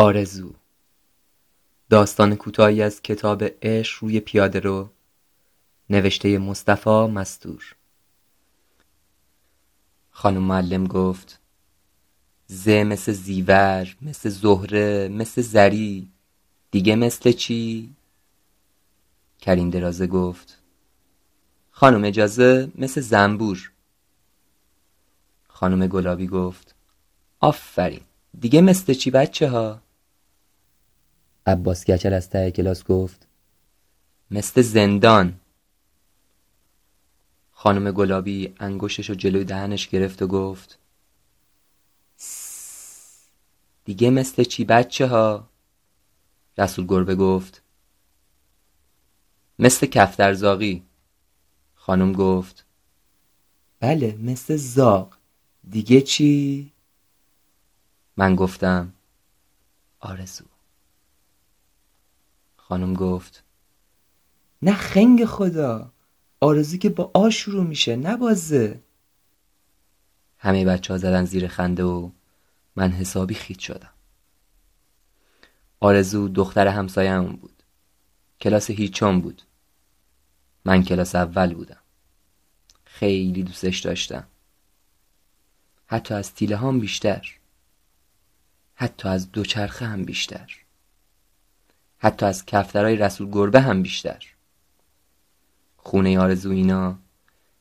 آرزو داستان کوتاهی از کتاب عشق روی پیاده رو نوشته مصطفی مستور خانم معلم گفت ز مثل زیور مثل زهره مثل زری دیگه مثل چی؟ کریم درازه گفت خانم اجازه مثل زنبور خانم گلابی گفت آفرین دیگه مثل چی بچه ها؟ عباس گچل از ته کلاس گفت مثل زندان خانم گلابی انگشتش رو جلوی دهنش گرفت و گفت دیگه مثل چی بچه ها؟ رسول گربه گفت مثل کفترزاقی خانم گفت بله مثل زاق دیگه چی؟ من گفتم آرزو خانم گفت نه خنگ خدا آرزو که با آ شروع میشه نه بازه همه بچه ها زدن زیر خنده و من حسابی خیت شدم. آرزو دختر همسایه‌مون بود. کلاس هیچم بود. من کلاس اول بودم. خیلی دوستش داشتم. حتی از تیله هم بیشتر. حتی از دوچرخه هم بیشتر. حتی از کفترهای رسول گربه هم بیشتر. خونه آرزو اینا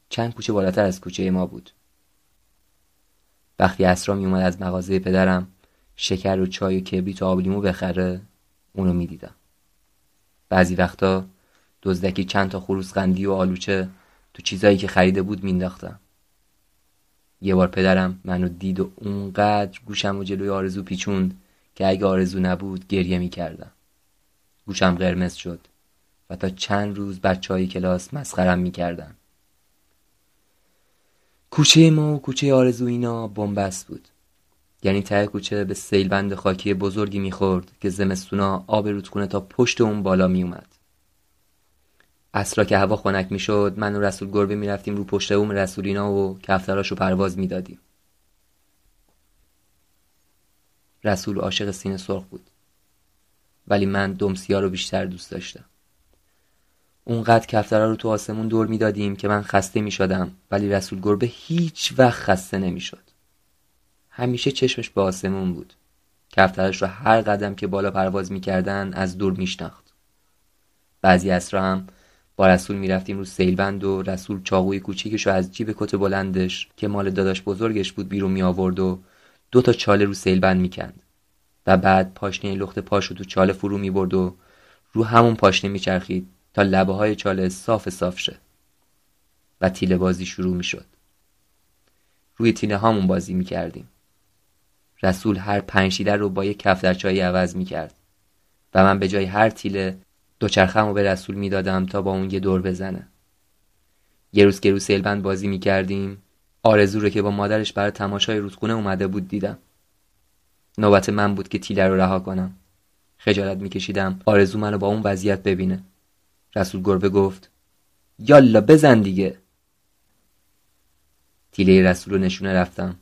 چند کوچه بالاتر از کوچه ما بود. وقتی اسرا می اومد از مغازه پدرم شکر و چای و کبریت و آبلیمو بخره اونو می‌دیدم بعضی وقتا دزدکی چند تا خروس قندی و آلوچه تو چیزایی که خریده بود مینداختم یه بار پدرم منو دید و اونقدر گوشم و جلوی آرزو پیچوند که اگه آرزو نبود گریه می‌کردم گوشم قرمز شد و تا چند روز بچه های کلاس مسخرم می‌کردن. کوچه ما و کوچه آرزو اینا بنبست بود. یعنی ته کوچه به سیلبند خاکی بزرگی می‌خورد که زمستونا آب رودخونه تا پشت اون بالا میومد اصرا که هوا خنک می‌شد من و رسول گربه می‌رفتیم رو پشت اوم رسولینا و کفتراشو پرواز می‌دادیم. رسول عاشق سینه سرخ بود. ولی من دمسیا رو بیشتر دوست داشتم. اونقدر کفترها رو تو آسمون دور می‌دادیم که من خسته می‌شدم ولی رسول گربه هیچ وقت خسته نمی‌شد. همیشه چشمش به آسمون بود. کفترش رو هر قدم که بالا پرواز می‌کردن از دور میشناخت. بعضی اسرا هم با رسول می‌رفتیم رو سیلبند و رسول چاقوی کوچیکش رو از جیب کت بلندش که مال داداش بزرگش بود بیرون می آورد و دو تا چاله رو سیلبند می‌کند. و بعد پاشنه لخت پاش رو تو چاله فرو می برد و رو همون پاشنه میچرخید تا لبه های چاله صاف صاف شه و تیله بازی شروع می شد. روی تیله هامون بازی می کردیم. رسول هر پنج رو با یک کفترچایی عوض می کرد و من به جای هر تیله دوچرخم رو به رسول می‌دادم تا با اون یه دور بزنه یه روز که رو بازی می‌کردیم آرزو رو که با مادرش برای تماشای رودخونه اومده بود دیدم نوبت من بود که تیله رو رها کنم. خجالت میکشیدم. آرزو منو با اون وضعیت ببینه. رسول گربه گفت یالا بزن دیگه. تیله رسول رو نشونه رفتم.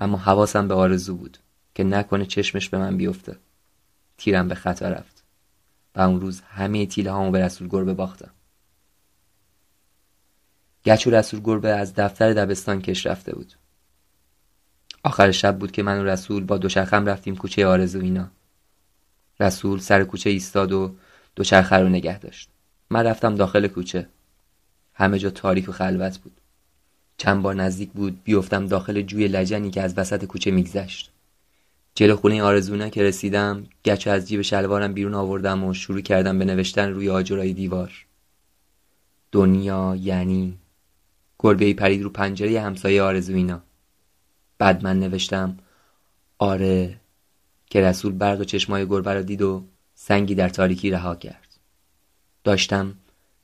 اما حواسم به آرزو بود که نکنه چشمش به من بیفته. تیرم به خطا رفت. و اون روز همه تیله هامو به رسول گربه باختم. گچ و رسول گربه از دفتر دبستان کش رفته بود. آخر شب بود که من و رسول با دوچرخم رفتیم کوچه آرزو اینا. رسول سر کوچه ایستاد و دوچرخه رو نگه داشت. من رفتم داخل کوچه. همه جا تاریک و خلوت بود. چند بار نزدیک بود بیفتم داخل جوی لجنی که از وسط کوچه میگذشت. جلو خونه آرزونه که رسیدم گچه از جیب شلوارم بیرون آوردم و شروع کردم به نوشتن روی آجرای دیوار. دنیا یعنی گربه پرید رو پنجره همسایه آرزوینا بعد من نوشتم آره که رسول برق چشمای گربه را دید و سنگی در تاریکی رها کرد. داشتم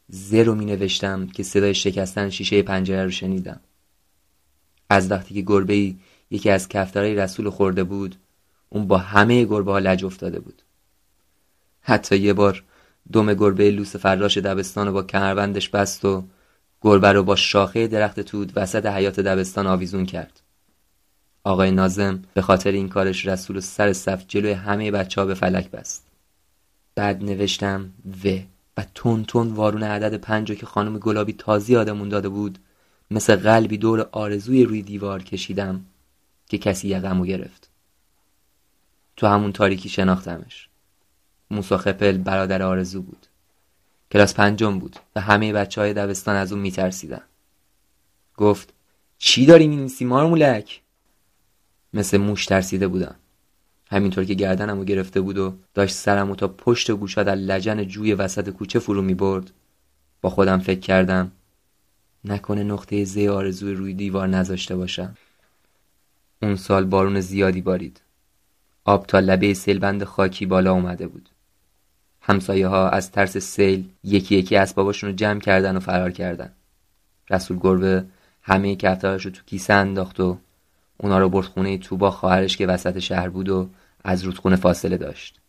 زرو می نوشتم که صدای شکستن شیشه پنجره رو شنیدم. از وقتی که گربه یکی از کفترهای رسول خورده بود اون با همه گربه ها لج افتاده بود. حتی یه بار دم گربه لوس فراش دبستان رو با کمربندش بست و گربه رو با شاخه درخت تود وسط حیات دبستان آویزون کرد. آقای نازم به خاطر این کارش رسول سر صف جلوی همه بچه ها به فلک بست. بعد نوشتم و. و تون تون وارون عدد پنج که خانم گلابی تازی آدمون داده بود مثل قلبی دور آرزوی روی دیوار کشیدم که کسی یقمو گرفت. تو همون تاریکی شناختمش. موسا خپل برادر آرزو بود. کلاس پنجم بود و همه بچه های دبستان از اون میترسیدن. گفت چی داری مینیسی مارمولک مثل موش ترسیده بودم. همینطور که گردنمو گرفته بود و داشت سرمو تا پشت گوشا در لجن جوی وسط کوچه فرو می برد با خودم فکر کردم نکنه نقطه زی آرزوی روی دیوار نذاشته باشم. اون سال بارون زیادی بارید. آب تا لبه سیلبند خاکی بالا اومده بود. همسایه ها از ترس سیل یکی یکی اسباباشون رو جمع کردن و فرار کردن. رسول گربه همه کفتارش رو تو کیسه انداخت و اونا رو برد خونه توبا خواهرش که وسط شهر بود و از رودخونه فاصله داشت.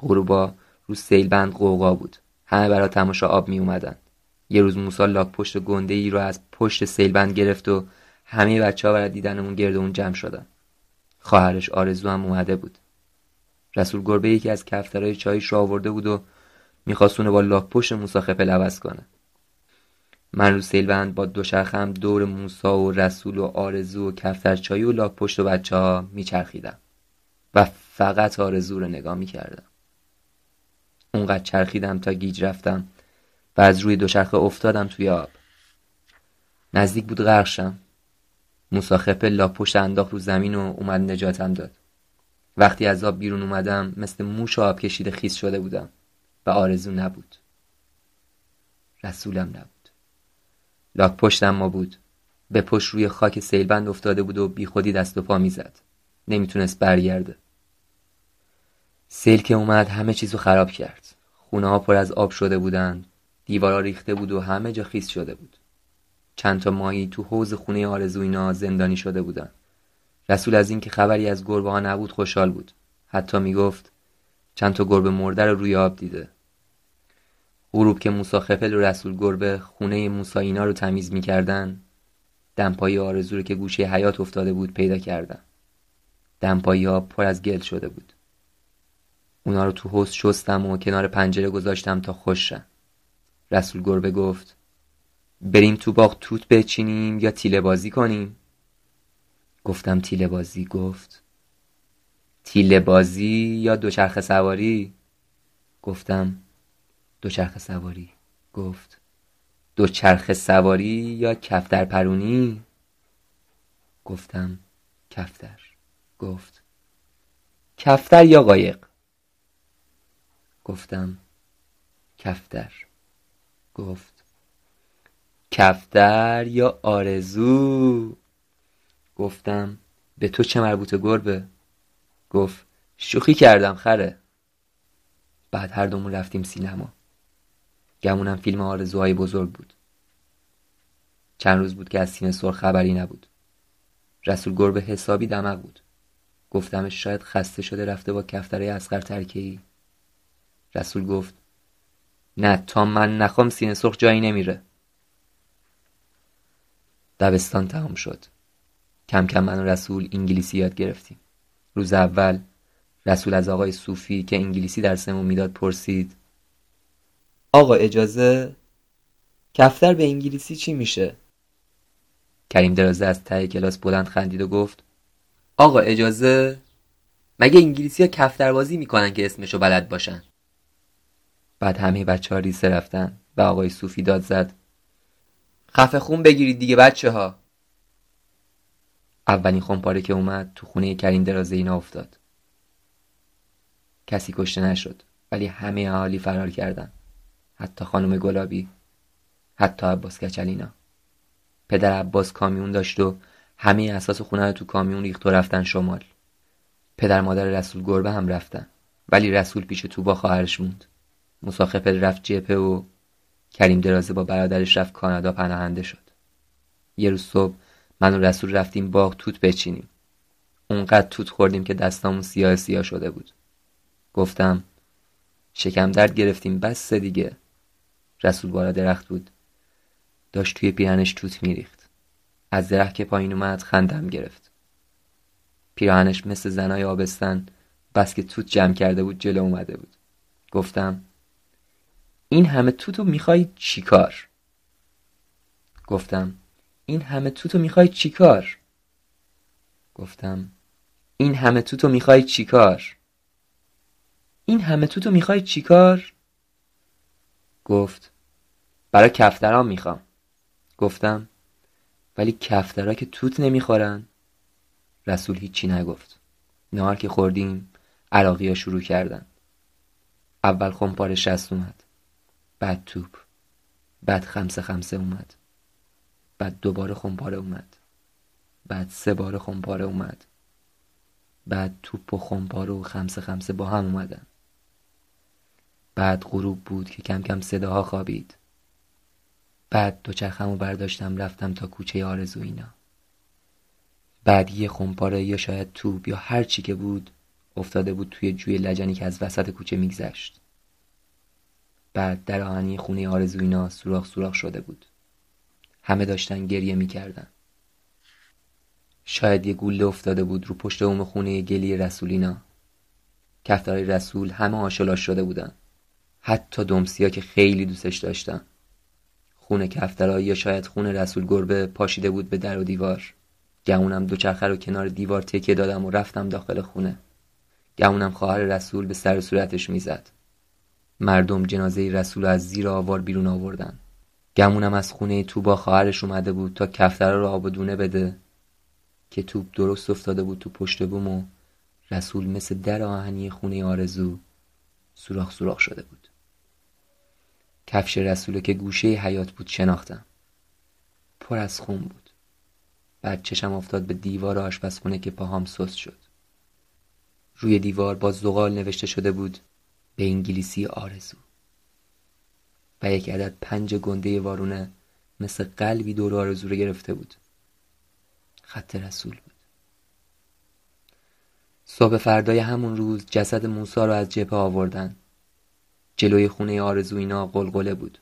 غروبا رو سیلبند قوقا بود. همه برا تماشا آب می اومدن. یه روز موسا لاک پشت گنده ای رو از پشت سیلبند گرفت و همه بچه ها برای دیدنمون گرد اون جمع شدن. خواهرش آرزو هم اومده بود. رسول گربه یکی از کفترهای چایش رو آورده بود و می‌خواست با لاک پشت موسا خپل عوض کنه. من رو سیلبند با دوچرخم دور موسا و رسول و آرزو و کفترچایی و لاک پشت و بچه ها میچرخیدم و فقط آرزو رو نگاه می‌کردم. اونقدر چرخیدم تا گیج رفتم و از روی دوچرخه افتادم توی آب. نزدیک بود غرقشم. موسا خپل لاک پشت انداخت رو زمین و اومد نجاتم داد. وقتی از آب بیرون اومدم مثل موش آب کشیده خیس شده بودم و آرزو نبود. رسولم نبود. لاک پشتم ما بود. به پشت روی خاک سیلبند افتاده بود و بی خودی دست و پا می‌زد نمی‌تونست برگرده. سیل که اومد همه چیزو خراب کرد. خونه ها پر از آب شده بودند دیوارا ریخته بود و همه جا خیس شده بود. چند تا مایی تو حوز خونه آرزوینا زندانی شده بودن. رسول از اینکه خبری از گربه ها نبود خوشحال بود. حتی می‌گفت چند تا گربه مرده رو روی آب دیده. غروب که موسا خپل و رسول گربه خونه موسا اینا رو تمیز می‌کردن دمپایی آرزو رو که گوشه حیات افتاده بود پیدا کردن. دمپایی ها پر از گل شده بود. اونا رو تو حوز شستم و کنار پنجره گذاشتم تا خوش رسول گربه گفت بریم تو باغ توت بچینیم یا تیله بازی کنیم؟ گفتم تیله بازی گفت تیله بازی یا دوچرخه سواری؟ گفتم دوچرخه سواری. گفت دوچرخه سواری یا کفتر پرونی؟ گفتم کفتر. گفت کفتر یا قایق؟ گفتم کفتر. گفت کفتر یا آرزو؟ گفتم به تو چه مربوطه گربه؟ گفت شوخی کردم خره. بعد هر دومون رفتیم سینما. گمونم فیلم آرزوهای بزرگ بود. چند روز بود که از سینه سرخ خبری نبود. رسول گربه حسابی دمق بود. گفتمش شاید خسته شده رفته با کفتره اسقر ترکی رسول گفت نه تا من نخوام سینه سرخ جایی نمیره. دبستان تمام شد. کم کم من و رسول انگلیسی یاد گرفتیم. روز اول رسول از آقای صوفی که انگلیسی درسمون می‌داد پرسید آقا اجازه کفتر به انگلیسی چی میشه؟ کریم درازه از ته کلاس بلند خندید و گفت آقا اجازه مگه انگلیسی ها کفتر بازی می‌کنن که اسمشو بلد باشن؟ بعد همه بچه ها ریسه رفتن و آقای صوفی داد زد خفه خون بگیرید دیگه بچه ها اولین خونپاره که اومد تو خونه کریم درازه اینا افتاد. کسی کشته نشد ولی همه اهالی فرار کردن. حتی خانم گلابی حتی عباس کچلینا. پدر عباس کامیون داشت و همه اساس خونه رو تو کامیون ریخت و رفتن شمال. پدر مادر رسول گربه هم رفتن ولی رسول پیش تو با خواهرش موند. مساخپل رفت جپه و کریم درازه با برادرش رفت کانادا پناهنده شد. یه روز صبح من و رسول رفتیم باغ توت بچینیم. اونقدر توت خوردیم که دستامون سیاه سیاه شده بود. گفتم شکم درد گرفتیم بس دیگه. رسول بالا درخت بود. داشت توی پیرنش توت میریخت. از درخت که پایین اومد خندم گرفت. پیراهنش مثل زنای آبستن بس که توت جمع کرده بود جلو اومده بود. گفتم این همه توتو می‌خوای چیکار گفتم این همه توتو می‌خوای چیکار گفتم این همه توتو می‌خوای چیکار این همه توتو می‌خوای چیکار گفت برای کفتران می‌خوام. گفتم ولی کفترا که توت نمی‌خورن؟ رسول هیچی نگفت. نهار که خوردیم عراقی ها شروع کردن. اول خمپاره شست اومد. بعد توپ. بعد خمسه خمسه اومد. بعد دوباره خمپاره اومد. بعد سه بار خمپاره اومد. بعد توپ و خمپاره و خمسه خمسه با هم اومدن. بعد غروب بود که کم کم صداها خوابید. بعد دوچرخمو برداشتم رفتم تا کوچه آرزو اینا. بعد یه خمپاره یا شاید توپ یا هر چی که بود افتاده بود توی جوی لجنی که از وسط کوچه میگذشت. بعد در آهنی خونه آرزو اینا سوراخ سوراخ شده بود. همه داشتن گریه می‌کردن. شاید یه گوله افتاده بود رو پشت اوم خونه گلی رسولینا کفتارای رسول همه آشلاش شده بودن. حتی دمسیا که خیلی دوستش داشتن. خونه کفترایی یا شاید خونه رسول گربه پاشیده بود به در و دیوار. گمونم دوچرخه رو کنار دیوار تکیه دادم و رفتم داخل خونه. گمونم خواهر رسول به سر صورتش می‌زد. مردم جنازه رسول از زیر آوار بیرون آوردن. گمونم از خونه تو با خواهرش اومده بود تا کفتره رو آب و دونه بده که توپ درست افتاده بود تو پشت بوم و رسول مثل در آهنی خونه آرزو سوراخ سوراخ شده بود. کفش رسول که گوشه حیات بود شناختم. پر از خون بود. بعد چشم افتاد به دیوار آشپزخونه که پاهام سست شد. روی دیوار با زغال نوشته شده بود به انگلیسی آرزو. و یک عدد پنج گنده وارونه مثل قلبی دور آرزو رو گرفته بود. خط رسول بود. صبح فردای همون روز جسد موسا رو از جبهه آوردن. جلوی خونه آرزو اینا قلقله بود.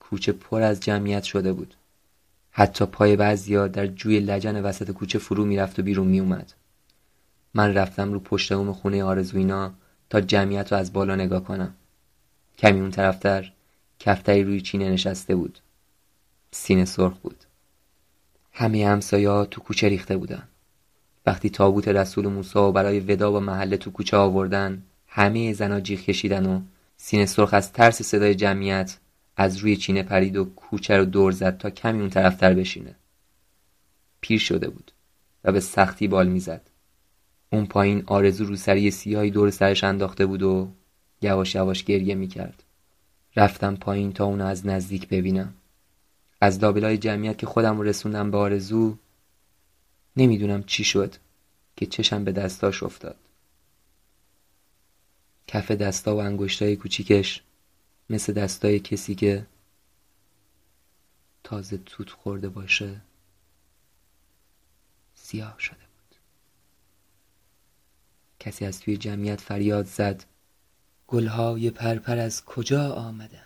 کوچه پر از جمعیت شده بود. حتی پای بعضیا در جوی لجن وسط کوچه فرو می‌رفت و بیرون میومد. من رفتم رو پشت اوم خونه آرزوینا تا جمعیت رو از بالا نگاه کنم. کمی اون طرفتر کفتری روی چینه نشسته بود. سینه سرخ بود. همه همسایا تو کوچه ریخته بودن. وقتی تابوت رسول موسی و برای ودا با محله تو کوچه آوردن همه زنا جیغ کشیدن و سینه سرخ از ترس صدای جمعیت از روی چینه پرید و کوچه رو دور زد تا کمی اون طرفتر بشینه. پیر شده بود و به سختی بال می‌زد. اون پایین آرزو رو سری سیاهی دور سرش انداخته بود و یواش یواش گریه می‌کرد. رفتم پایین تا اونو از نزدیک ببینم. از لابلای جمعیت که خودم رسوندم به آرزو نمی‌دونم چی شد که چشم به دستاش افتاد. کف دستا و انگشتای کوچیکش مثل دستای کسی که تازه توت خورده باشه سیاه شده بود. کسی از توی جمعیت فریاد زد گلهای پرپر از کجا آمده